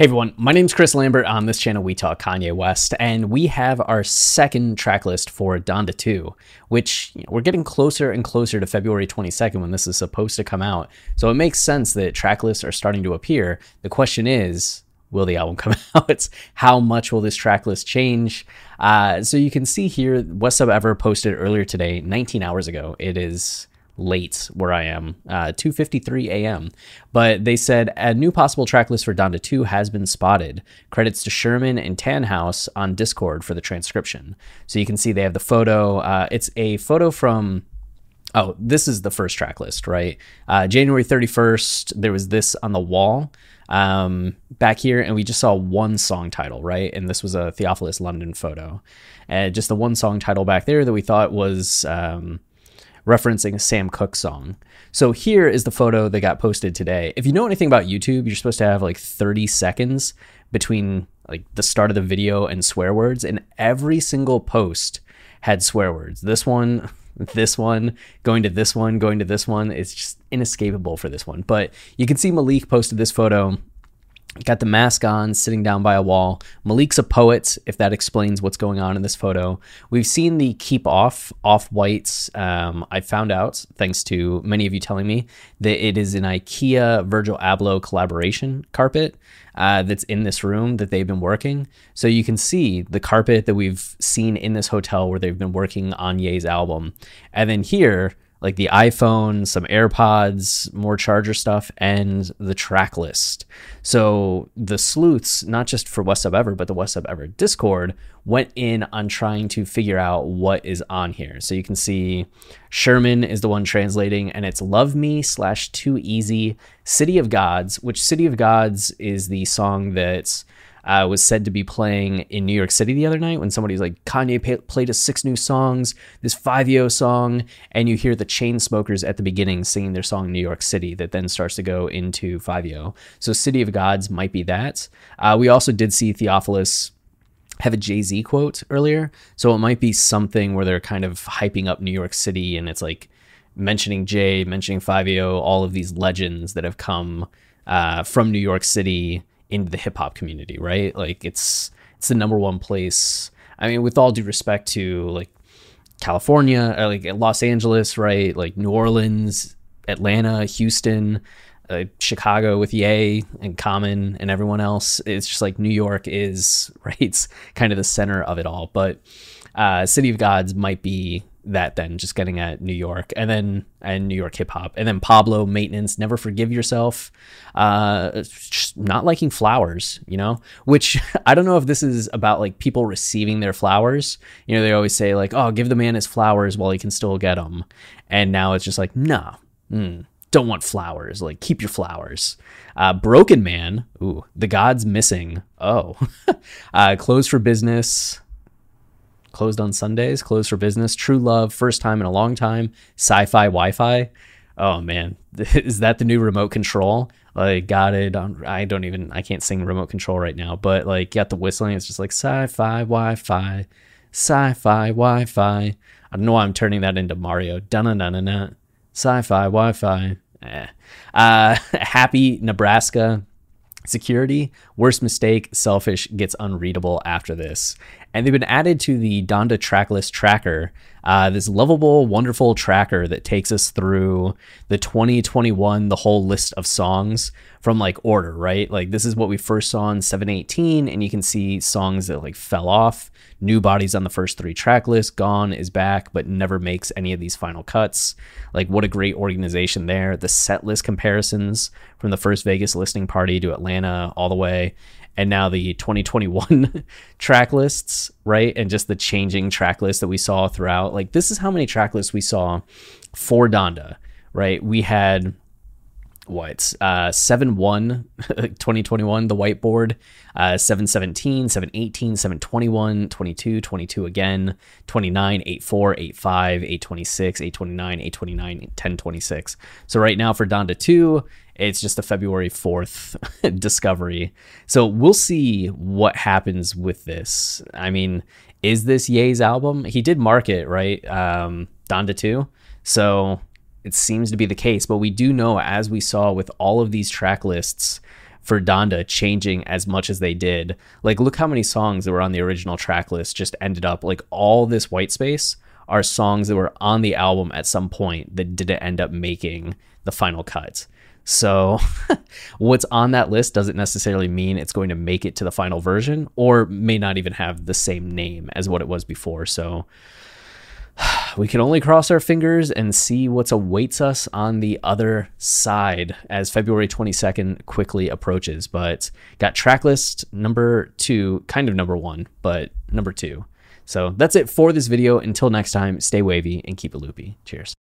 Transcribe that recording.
Hey everyone, my name's Chris Lambert. On this channel, we talk Kanye West, and we have our second track list for Donda 2, which you know, we're getting closer and closer to February 22nd when this is supposed to come out. So it makes sense that track lists are starting to appear. The question is, will the album come out? How much will this track list change? Uh, so you can see here, West Sub Ever posted earlier today, 19 hours ago. It is late where I am, uh, 2:53 a.m. But they said a new possible track list for Donda 2 has been spotted. Credits to Sherman and Tanhouse on Discord for the transcription. So you can see they have the photo. Uh, it's a photo from. Oh, this is the first track list, right? Uh, January 31st, there was this on the wall um, back here, and we just saw one song title, right? And this was a Theophilus London photo. And just the one song title back there that we thought was. Um, referencing a Sam Cooke song. So here is the photo that got posted today. If you know anything about YouTube, you're supposed to have like 30 seconds between like the start of the video and swear words, and every single post had swear words. This one, this one, going to this one, going to this one. It's just inescapable for this one. But you can see Malik posted this photo Got the mask on, sitting down by a wall. Malik's a poet, if that explains what's going on in this photo. We've seen the Keep Off off whites. Um, I found out, thanks to many of you telling me, that it is an IKEA Virgil Abloh collaboration carpet uh, that's in this room that they've been working. So you can see the carpet that we've seen in this hotel where they've been working on Ye's album. And then here, like the iPhone, some AirPods, more charger stuff, and the track list. So the sleuths, not just for Sub Ever, but the Sub Ever Discord, went in on trying to figure out what is on here. So you can see Sherman is the one translating, and it's Love Me slash Too Easy, City of Gods, which City of Gods is the song that's uh, was said to be playing in New York City the other night when somebody's like, Kanye pay- played us six new songs, this Fivio song, and you hear the Chainsmokers at the beginning singing their song New York City that then starts to go into Fivio. So City of Gods might be that. Uh, we also did see Theophilus have a Jay Z quote earlier. So it might be something where they're kind of hyping up New York City and it's like mentioning Jay, mentioning Fivio, all of these legends that have come uh, from New York City into the hip hop community, right? Like it's it's the number one place. I mean, with all due respect to like California, or like Los Angeles, right? Like New Orleans, Atlanta, Houston, uh, Chicago with Ye and Common and everyone else. It's just like New York is right. It's kind of the center of it all. But uh, City of Gods might be that then just getting at New York and then and New York hip hop. And then Pablo maintenance never forgive yourself uh just not liking flowers you know which I don't know if this is about like people receiving their flowers. You know they always say like oh give the man his flowers while he can still get them and now it's just like no mm, don't want flowers. Like keep your flowers. Uh broken man ooh the gods missing oh uh closed for business closed on Sundays, closed for business. True Love, first time in a long time. Sci Fi Wi Fi. Oh man, is that the new remote control? Like, got it on. I don't even, I can't sing remote control right now, but like, got the whistling. It's just like sci fi Wi Fi, sci fi Wi Fi. I don't know why I'm turning that into Mario. Dun dun dun dun. Sci fi Wi Fi. Eh. Uh, happy Nebraska security. Worst mistake. Selfish gets unreadable after this and they've been added to the Donda tracklist tracker. Uh, this lovable, wonderful tracker that takes us through the 2021, the whole list of songs from like order, right? Like this is what we first saw in 718, and you can see songs that like fell off. New bodies on the first three track lists. Gone is back, but never makes any of these final cuts. Like what a great organization there. The set list comparisons from the first Vegas listening party to Atlanta all the way and now the 2021 track lists, right? And just the changing track list that we saw throughout. Like this is how many track lists we saw for Donda, right? We had what uh 7 1 2021 the whiteboard uh 717 718 721 22 22 again 29 84 85 826 829 829 1026 so right now for donda 2 it's just a February 4th discovery. So we'll see what happens with this. I mean, is this Ye's album? He did mark it, right? Um, Donda 2. So it seems to be the case. But we do know, as we saw with all of these track lists for Donda changing as much as they did. Like, look how many songs that were on the original track list just ended up like all this white space are songs that were on the album at some point that didn't end up making the final cut. So, what's on that list doesn't necessarily mean it's going to make it to the final version or may not even have the same name as what it was before. So, we can only cross our fingers and see what awaits us on the other side as February 22nd quickly approaches. But got track list number two, kind of number one, but number two. So that's it for this video. Until next time, stay wavy and keep it loopy. Cheers.